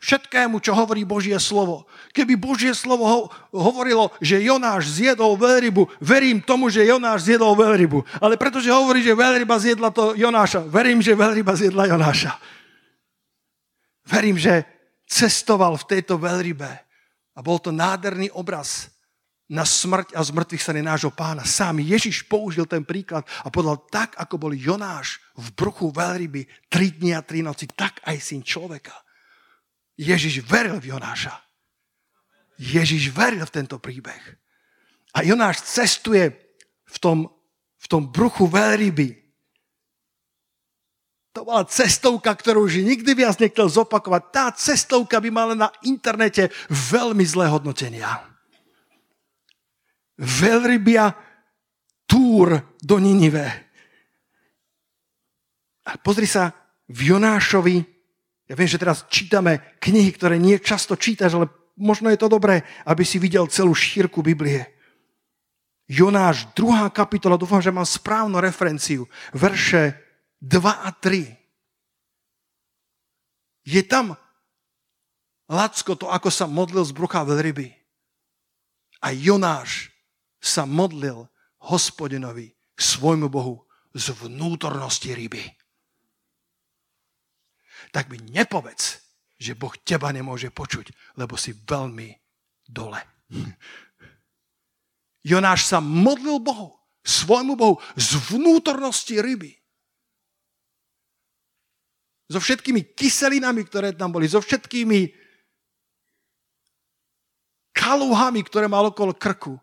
všetkému, čo hovorí Božie slovo. Keby Božie slovo ho, hovorilo, že Jonáš zjedol veľrybu, verím tomu, že Jonáš zjedol veľrybu. Ale pretože hovorí, že veľryba zjedla to Jonáša, verím, že veľryba zjedla Jonáša. Verím, že cestoval v tejto veľrybe a bol to nádherný obraz na smrť a zmrtvých stane nášho pána. Sám Ježiš použil ten príklad a povedal, tak ako bol Jonáš v bruchu veľryby tri dni a tri noci, tak aj syn človeka. Ježiš veril v Jonáša. Ježiš veril v tento príbeh. A Jonáš cestuje v tom, v tom bruchu veľryby to bola cestovka, ktorú už nikdy viac nechcel zopakovať. Tá cestovka by mala na internete veľmi zlé hodnotenia. Veľrybia túr do Ninive. A pozri sa, v Jonášovi, ja viem, že teraz čítame knihy, ktoré nie často čítaš, ale možno je to dobré, aby si videl celú šírku Biblie. Jonáš, druhá kapitola, dúfam, že mám správnu referenciu, verše 2 a 3. Je tam Lacko to, ako sa modlil z brucha ryby. A Jonáš sa modlil hospodinovi, svojmu Bohu, z vnútornosti ryby. Tak mi nepovedz, že Boh teba nemôže počuť, lebo si veľmi dole. Jonáš sa modlil Bohu, svojmu Bohu, z vnútornosti ryby. So všetkými kyselinami, ktoré tam boli, so všetkými kaluhami, ktoré mal okolo krku.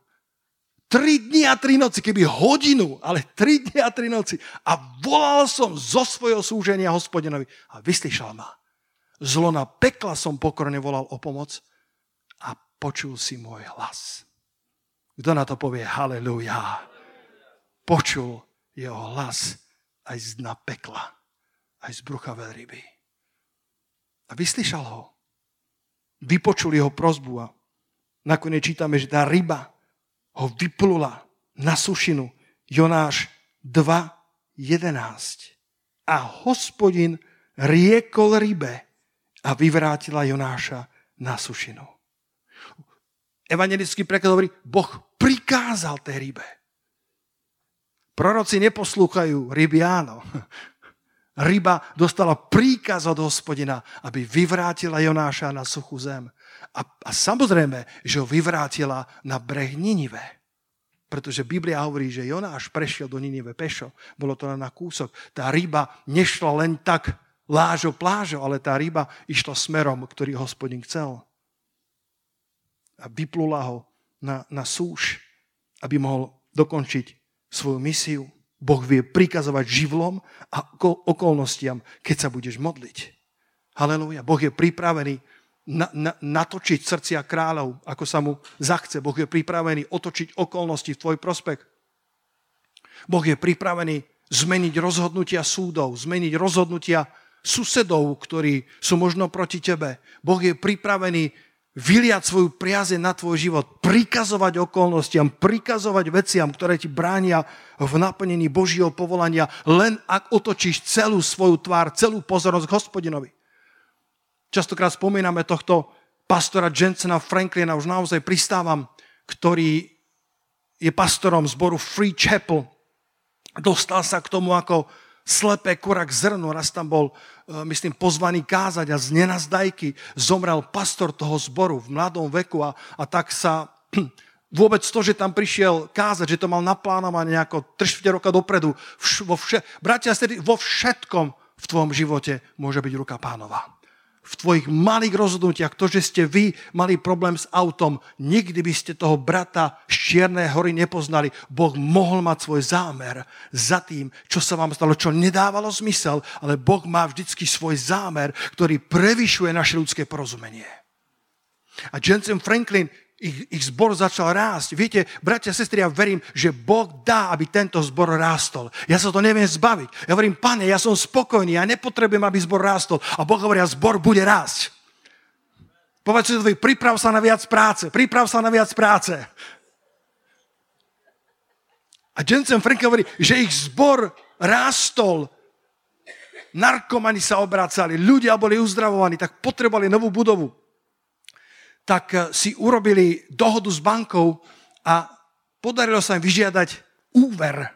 Tri dni a tri noci, keby hodinu, ale tri dni a tri noci. A volal som zo svojho súženia hospodinovi a vyslyšal ma. Zlo na pekla som pokorne volal o pomoc a počul si môj hlas. Kto na to povie haleluja? Počul jeho hlas aj z dna pekla, aj z brucha veľryby. A vyslyšal ho. Vypočul jeho prozbu a nakoniec čítame, že tá ryba ho vyplula na sušinu. Jonáš 2.11. A hospodin riekol rybe a vyvrátila Jonáša na sušinu. Evangelický preklad hovorí, Boh prikázal tej rybe. Proroci neposlúchajú ryby, áno. Ryba dostala príkaz od hospodina, aby vyvrátila Jonáša na suchú zem. A, a samozrejme, že ho vyvrátila na breh Ninive. Pretože Biblia hovorí, že Jonáš prešiel do Ninive pešo. Bolo to len na kúsok. Tá ryba nešla len tak lážo plážo, ale tá ryba išla smerom, ktorý hospodin chcel. A vyplula ho na, na súš, aby mohol dokončiť svoju misiu. Boh vie prikazovať živlom a okolnostiam, keď sa budeš modliť. Halelúja. Boh je pripravený na, na, natočiť srdcia kráľov, ako sa mu zachce. Boh je pripravený otočiť okolnosti v tvoj prospech. Boh je pripravený zmeniť rozhodnutia súdov, zmeniť rozhodnutia susedov, ktorí sú možno proti tebe. Boh je pripravený vyliať svoju priazeň na tvoj život, prikazovať okolnostiam, prikazovať veciam, ktoré ti bránia v naplnení Božieho povolania, len ak otočíš celú svoju tvár, celú pozornosť hospodinovi. Častokrát spomíname tohto pastora Jensena Franklina, už naozaj pristávam, ktorý je pastorom zboru Free Chapel. Dostal sa k tomu ako slepé kurak zrno. Raz tam bol, e, myslím, pozvaný kázať a z nenazdajky zomrel pastor toho zboru v mladom veku a, a tak sa vôbec to, že tam prišiel kázať, že to mal naplánované nejako 3 roka dopredu, vo, vše, bratia, vo všetkom v tvojom živote môže byť ruka pánova v tvojich malých rozhodnutiach, to, že ste vy mali problém s autom, nikdy by ste toho brata z Čiernej hory nepoznali. Boh mohol mať svoj zámer za tým, čo sa vám stalo, čo nedávalo zmysel, ale Boh má vždycky svoj zámer, ktorý prevyšuje naše ľudské porozumenie. A Jensen Franklin ich, ich zbor začal rásť. Viete, bratia a sestry, ja verím, že Boh dá, aby tento zbor rástol. Ja sa to neviem zbaviť. Ja hovorím, pane, ja som spokojný, ja nepotrebujem, aby zbor rástol. A Boh hovorí, zbor bude rásť. Povedz si priprav sa na viac práce, priprav sa na viac práce. A Jensen Frank hovorí, že ich zbor rástol, narkomani sa obracali, ľudia boli uzdravovaní, tak potrebovali novú budovu tak eh, si urobili dohodu s bankou a podarilo sa im vyžiadať úver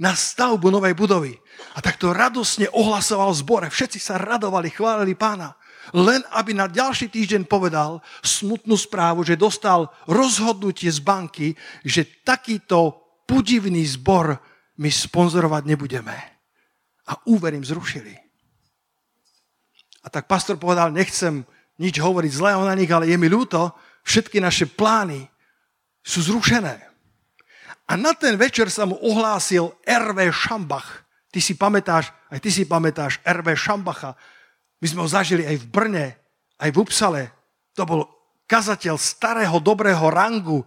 na stavbu novej budovy. A takto radosne ohlasoval zbore. Všetci sa radovali, chválili pána. Len aby na ďalší týždeň povedal smutnú správu, že dostal rozhodnutie z banky, že takýto podivný zbor my sponzorovať nebudeme. A úver im zrušili. A tak pastor povedal, nechcem nič hovoriť zlého na nich, ale je mi ľúto, všetky naše plány sú zrušené. A na ten večer sa mu ohlásil R.V. Šambach. Ty si pamätáš, aj ty si pamätáš R.V. Šambacha. My sme ho zažili aj v Brne, aj v Upsale. To bol kazateľ starého, dobrého rangu,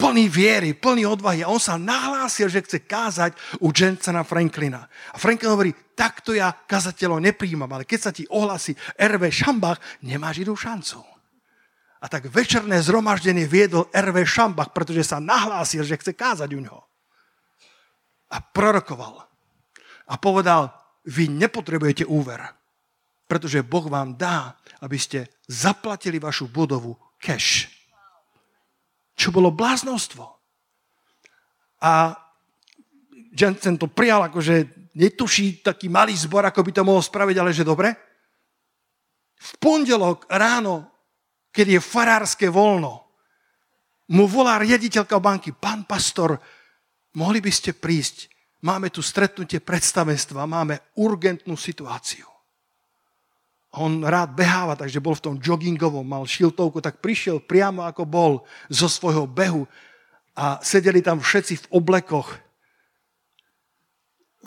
plný viery, plný odvahy. A on sa nahlásil, že chce kázať u Jensena Franklina. A Franklin hovorí, takto ja kazateľov nepríjmam, ale keď sa ti ohlasí R.V. Šambach, nemáš inú šancu. A tak večerné zhromaždenie viedol R.V. Šambach, pretože sa nahlásil, že chce kázať u ňoho. A prorokoval. A povedal, vy nepotrebujete úver, pretože Boh vám dá, aby ste zaplatili vašu budovu cash. Čo bolo bláznostvo. A Jensen to prijal, akože netuší taký malý zbor, ako by to mohol spraviť, ale že dobre. V pondelok ráno keď je farárske voľno, mu volá riaditeľka banky, pán pastor, mohli by ste prísť, máme tu stretnutie predstavenstva, máme urgentnú situáciu. On rád beháva, takže bol v tom joggingovom, mal šiltovku, tak prišiel priamo ako bol zo svojho behu a sedeli tam všetci v oblekoch.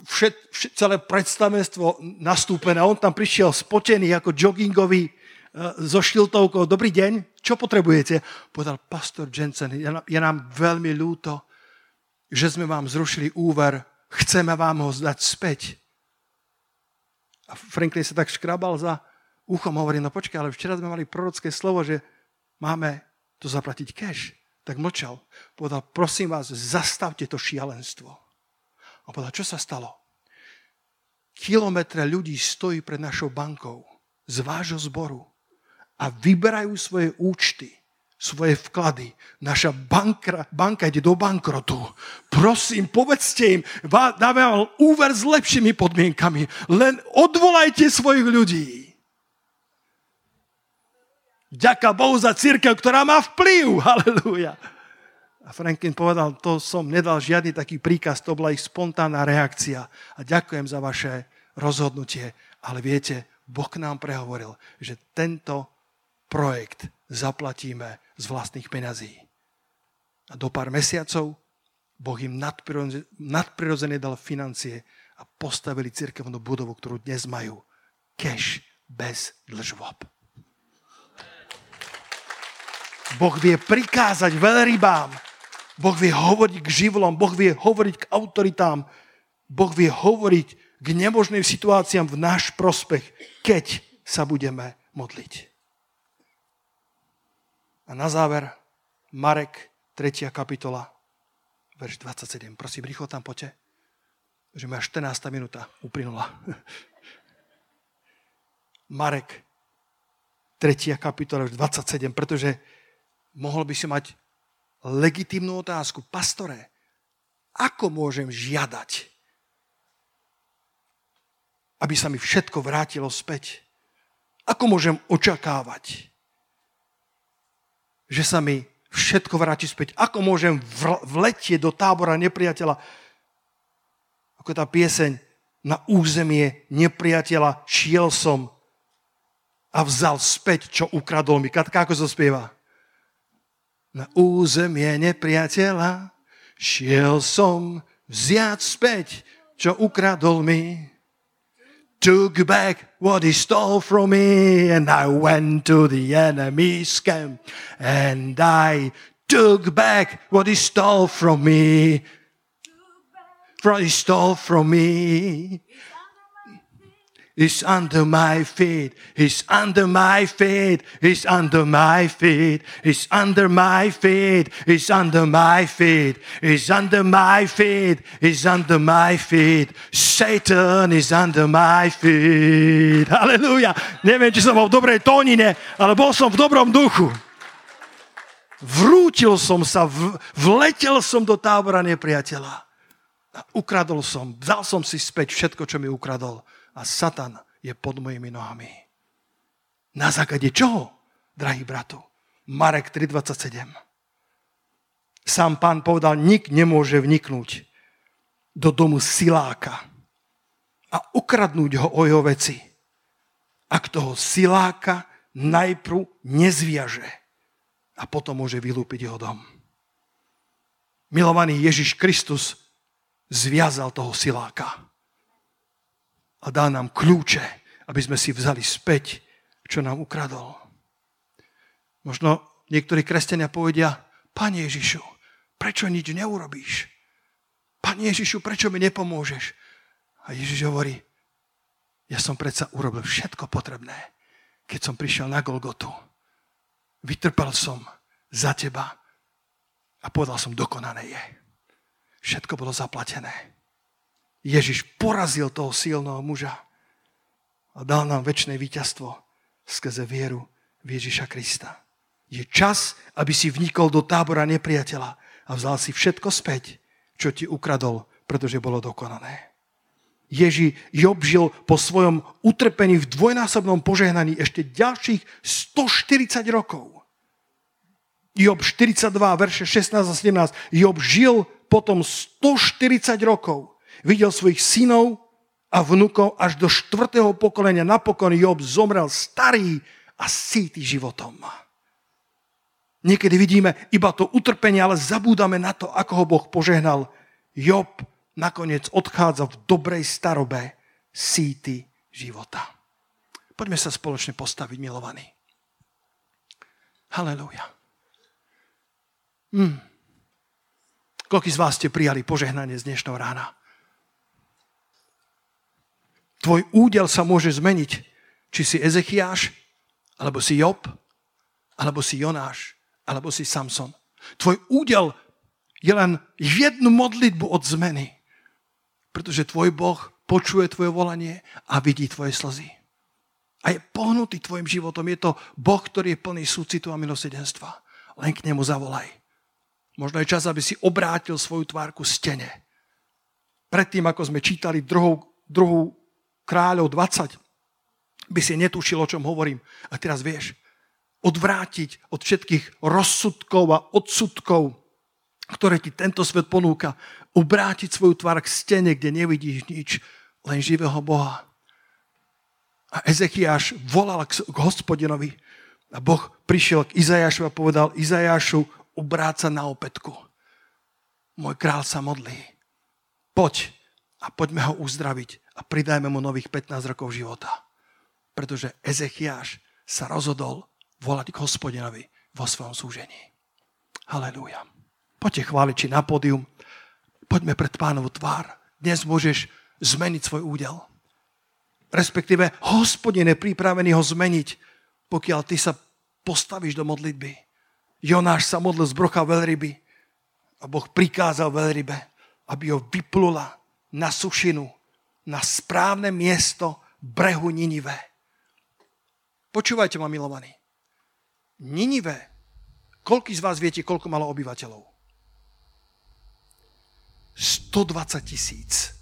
Všet, všet, celé predstavenstvo nastúpené. On tam prišiel spotený ako joggingový so šiltovkou, dobrý deň, čo potrebujete? Povedal pastor Jensen, je nám veľmi ľúto, že sme vám zrušili úver, chceme vám ho zdať späť. A Franklin sa tak škrabal za uchom, hovorí, no počkaj, ale včera sme mali prorocké slovo, že máme to zaplatiť cash. Tak mlčal. Povedal, prosím vás, zastavte to šialenstvo. A povedal, čo sa stalo? Kilometre ľudí stojí pred našou bankou z vášho zboru a vyberajú svoje účty, svoje vklady. Naša banka, banka ide do bankrotu. Prosím, povedzte im, dáme vám úver s lepšími podmienkami. Len odvolajte svojich ľudí. Ďaká Bohu za církev, ktorá má vplyv. Halelúja. A Franklin povedal, to som nedal žiadny taký príkaz, to bola ich spontánna reakcia. A ďakujem za vaše rozhodnutie. Ale viete, Boh nám prehovoril, že tento projekt zaplatíme z vlastných peňazí. A do pár mesiacov Boh im nadprirodzene dal financie a postavili cirkevnú budovu, ktorú dnes majú. Cash bez dlžvob. Boh vie prikázať veľrybám. Boh vie hovoriť k živlom. Boh vie hovoriť k autoritám. Boh vie hovoriť k nemožným situáciám v náš prospech, keď sa budeme modliť. A na záver Marek 3. kapitola, verš 27. Prosím, rýchlo tam poďte, že moja 14. minúta uplynula. Marek 3. kapitola, 27, pretože mohol by si mať legitimnú otázku. Pastore, ako môžem žiadať, aby sa mi všetko vrátilo späť? Ako môžem očakávať, že sa mi všetko vráti späť. Ako môžem vletieť do tábora nepriateľa? Ako tá pieseň na územie nepriateľa šiel som a vzal späť, čo ukradol mi. Katka, ako to spieva? Na územie nepriateľa šiel som vziať späť, čo ukradol mi took back what he stole from me, and I went to the enemy's camp, and I took back what he stole from me. What he stole from me. He's under my feet. He's under my feet. He's under my feet. He's under my feet. He's under my feet. He's under my feet. He's under my feet. Satan is under my feet. Halleluja. Neviem, či som bol v dobrej tónine, ale bol som v dobrom duchu. Vrútil som sa, vletel som do tábora nepriateľa. Ukradol som, vzal som si späť všetko, čo mi ukradol a Satan je pod mojimi nohami. Na základe čoho, drahý bratu? Marek 3.27. Sám pán povedal, nik nemôže vniknúť do domu siláka a ukradnúť ho o jeho veci, ak toho siláka najprv nezviaže a potom môže vylúpiť jeho dom. Milovaný Ježiš Kristus zviazal toho siláka a dá nám kľúče, aby sme si vzali späť, čo nám ukradol. Možno niektorí kresťania povedia, Pane Ježišu, prečo nič neurobíš? Pane Ježišu, prečo mi nepomôžeš? A Ježiš hovorí, ja som predsa urobil všetko potrebné, keď som prišiel na Golgotu. vytrpel som za teba a povedal som, dokonané je. Všetko bolo zaplatené. Ježiš porazil toho silného muža a dal nám väčšie víťazstvo skrze vieru v Ježiša Krista. Je čas, aby si vnikol do tábora nepriateľa a vzal si všetko späť, čo ti ukradol, pretože bolo dokonané. Ježi Job žil po svojom utrpení v dvojnásobnom požehnaní ešte ďalších 140 rokov. Job 42, verše 16 a 17. Job žil potom 140 rokov. Videl svojich synov a vnukov až do štvrtého pokolenia. Napokon Job zomrel starý a síty životom. Niekedy vidíme iba to utrpenie, ale zabúdame na to, ako ho Boh požehnal. Job nakoniec odchádza v dobrej starobe síty života. Poďme sa spoločne postaviť, milovaní. Halelúja. Hmm. Koľko z vás ste prijali požehnanie z dnešného rána? Tvoj údel sa môže zmeniť, či si Ezechiáš, alebo si Job, alebo si Jonáš, alebo si Samson. Tvoj údel je len jednu modlitbu od zmeny. Pretože tvoj Boh počuje tvoje volanie a vidí tvoje slzy. A je pohnutý tvojim životom. Je to Boh, ktorý je plný súcitu a milosedenstva. Len k nemu zavolaj. Možno je čas, aby si obrátil svoju tvárku stene. Predtým, ako sme čítali druhou, druhú kráľov 20, by si netušil, o čom hovorím. A teraz vieš, odvrátiť od všetkých rozsudkov a odsudkov, ktoré ti tento svet ponúka, obrátiť svoju tvár k stene, kde nevidíš nič, len živého Boha. A Ezechiáš volal k, hospodinovi a Boh prišiel k Izajašu a povedal, Izajašu, obráca na opätku. Môj král sa modlí. Poď a poďme ho uzdraviť a pridajme mu nových 15 rokov života. Pretože Ezechiáš sa rozhodol volať k hospodinovi vo svojom súžení. Halelúja. Poďte chváliči na pódium. Poďme pred pánovu tvár. Dnes môžeš zmeniť svoj údel. Respektíve, hospodin je pripravený ho zmeniť, pokiaľ ty sa postavíš do modlitby. Jonáš sa modlil z brocha veľryby a Boh prikázal veľrybe, aby ho vyplula na sušinu, na správne miesto brehu Ninive. Počúvajte ma, milovaní. Ninive, koľko z vás viete, koľko malo obyvateľov? 120 tisíc.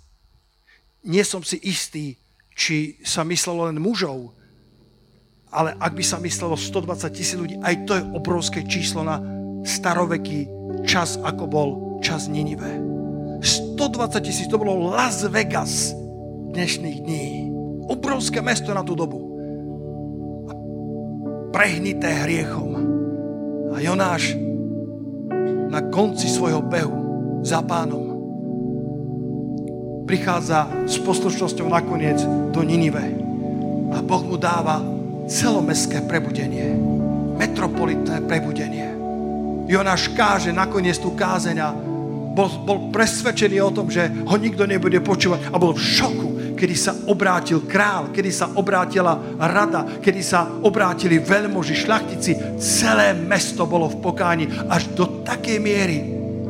Nie som si istý, či sa myslelo len mužov, ale ak by sa myslelo 120 tisíc ľudí, aj to je obrovské číslo na staroveký čas, ako bol čas Ninive. 120 tisíc, to bolo Las Vegas dnešných dní. Obrovské mesto na tú dobu. A prehnité hriechom. A Jonáš na konci svojho behu za pánom prichádza s poslušnosťou nakoniec do Ninive. A Boh mu dáva celomestské prebudenie. Metropolitné prebudenie. Jonáš káže nakoniec tú kázeň a bol, bol presvedčený o tom, že ho nikto nebude počúvať a bol v šoku, kedy sa obrátil král, kedy sa obrátila rada, kedy sa obrátili veľmoži, šlachtici. Celé mesto bolo v pokáni až do takej miery,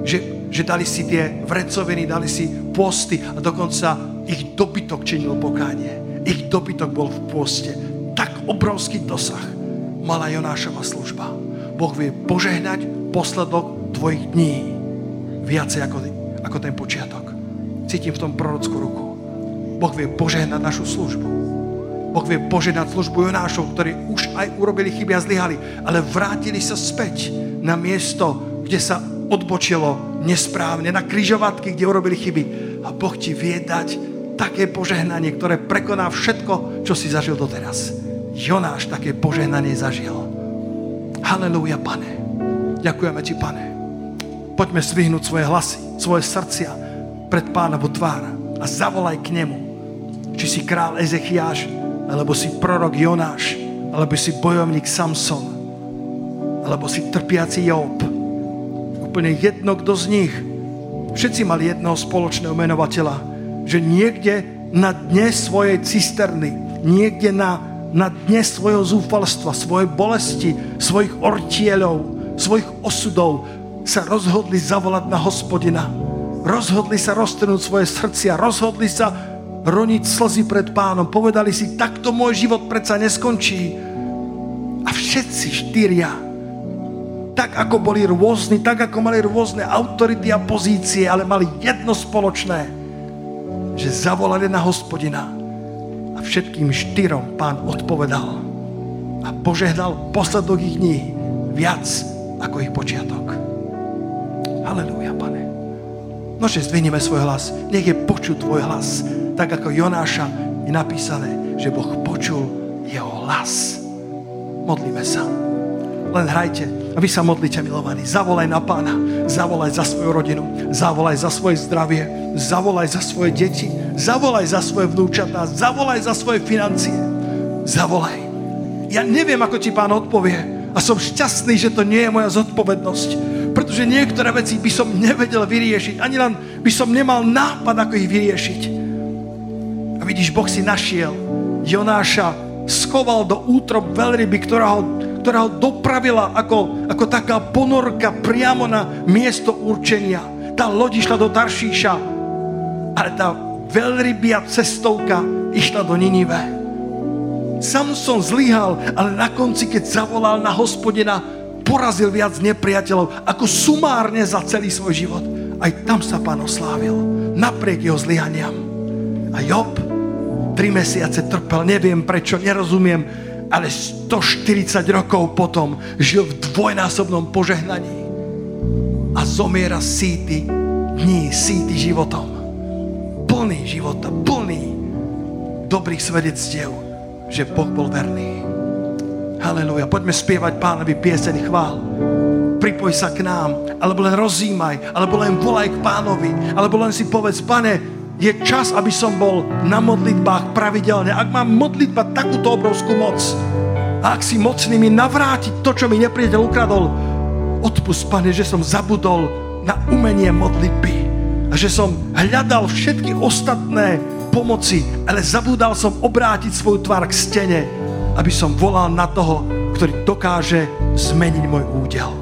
že že dali si tie vrecoviny, dali si posty a dokonca ich dobytok činil pokánie. Ich dobytok bol v poste. Tak obrovský dosah mala Jonášova služba. Boh vie požehnať posledok tvojich dní viacej ako, ako ten počiatok. Cítim v tom prorockú ruku. Boh vie požehnať našu službu. Boh vie požehnať službu Jonášov, ktorí už aj urobili chyby a zlyhali, ale vrátili sa späť na miesto, kde sa odbočilo nesprávne, na kryžovatky, kde urobili chyby. A Boh ti vie dať také požehnanie, ktoré prekoná všetko, čo si zažil doteraz. Jonáš také požehnanie zažil. Halelúja, pane. Ďakujeme ti, pane. Poďme svihnúť svoje hlasy, svoje srdcia pred pánovu tvár a zavolaj k nemu. Či si král Ezechiáš, alebo si prorok Jonáš, alebo si bojovník Samson, alebo si trpiaci Job, úplne jedno, kto z nich. Všetci mali jedného spoločného menovateľa, že niekde na dne svojej cisterny, niekde na na dne svojho zúfalstva, svojej bolesti, svojich ortieľov, svojich osudov sa rozhodli zavolať na hospodina. Rozhodli sa roztrhnúť svoje srdcia, rozhodli sa roniť slzy pred pánom. Povedali si, takto môj život predsa neskončí. A všetci štyria, tak ako boli rôzni, tak ako mali rôzne autority a pozície, ale mali jedno spoločné, že zavolali na hospodina a všetkým štyrom pán odpovedal a požehnal posledok ich dní viac ako ich počiatok. Halelúja, pane. Nože zdvihneme svoj hlas. Nech je počuť tvoj hlas. Tak ako Jonáša je napísané, že Boh počul jeho hlas. Modlíme sa. Len hrajte a vy sa modlite, milovaní. Zavolaj na pána. Zavolaj za svoju rodinu. Zavolaj za svoje zdravie. Zavolaj za svoje deti. Zavolaj za svoje vnúčatá. Zavolaj za svoje financie. Zavolaj. Ja neviem, ako ti pán odpovie, a som šťastný, že to nie je moja zodpovednosť. Pretože niektoré veci by som nevedel vyriešiť. Ani len by som nemal nápad, ako ich vyriešiť. A vidíš, Boh si našiel Jonáša, schoval do útrob veľryby, ktorá ho, ktorá ho dopravila ako, ako taká ponorka priamo na miesto určenia. Tá loď išla do Taršíša, ale tá veľrybia cestovka išla do Ninive. Samson zlyhal, ale na konci, keď zavolal na hospodina, porazil viac nepriateľov ako sumárne za celý svoj život. Aj tam sa pán oslávil, napriek jeho zlyhaniam. A Job tri mesiace trpel, neviem prečo, nerozumiem, ale 140 rokov potom žil v dvojnásobnom požehnaní a zomiera síty dní, síty životom. Plný života, plný dobrých svedectiev že Boh bol verný. Haleluja. Poďme spievať pánovi pieseň chvál. Pripoj sa k nám, alebo len rozímaj, alebo len volaj k pánovi, alebo len si povedz, pane, je čas, aby som bol na modlitbách pravidelne. Ak mám modlitba takúto obrovskú moc, a ak si mocný mi navrátiť to, čo mi nepriateľ ukradol, odpust, pane, že som zabudol na umenie modlitby a že som hľadal všetky ostatné pomoci, ale zabúdal som obrátiť svoju tvár k stene, aby som volal na toho, ktorý dokáže zmeniť môj údel.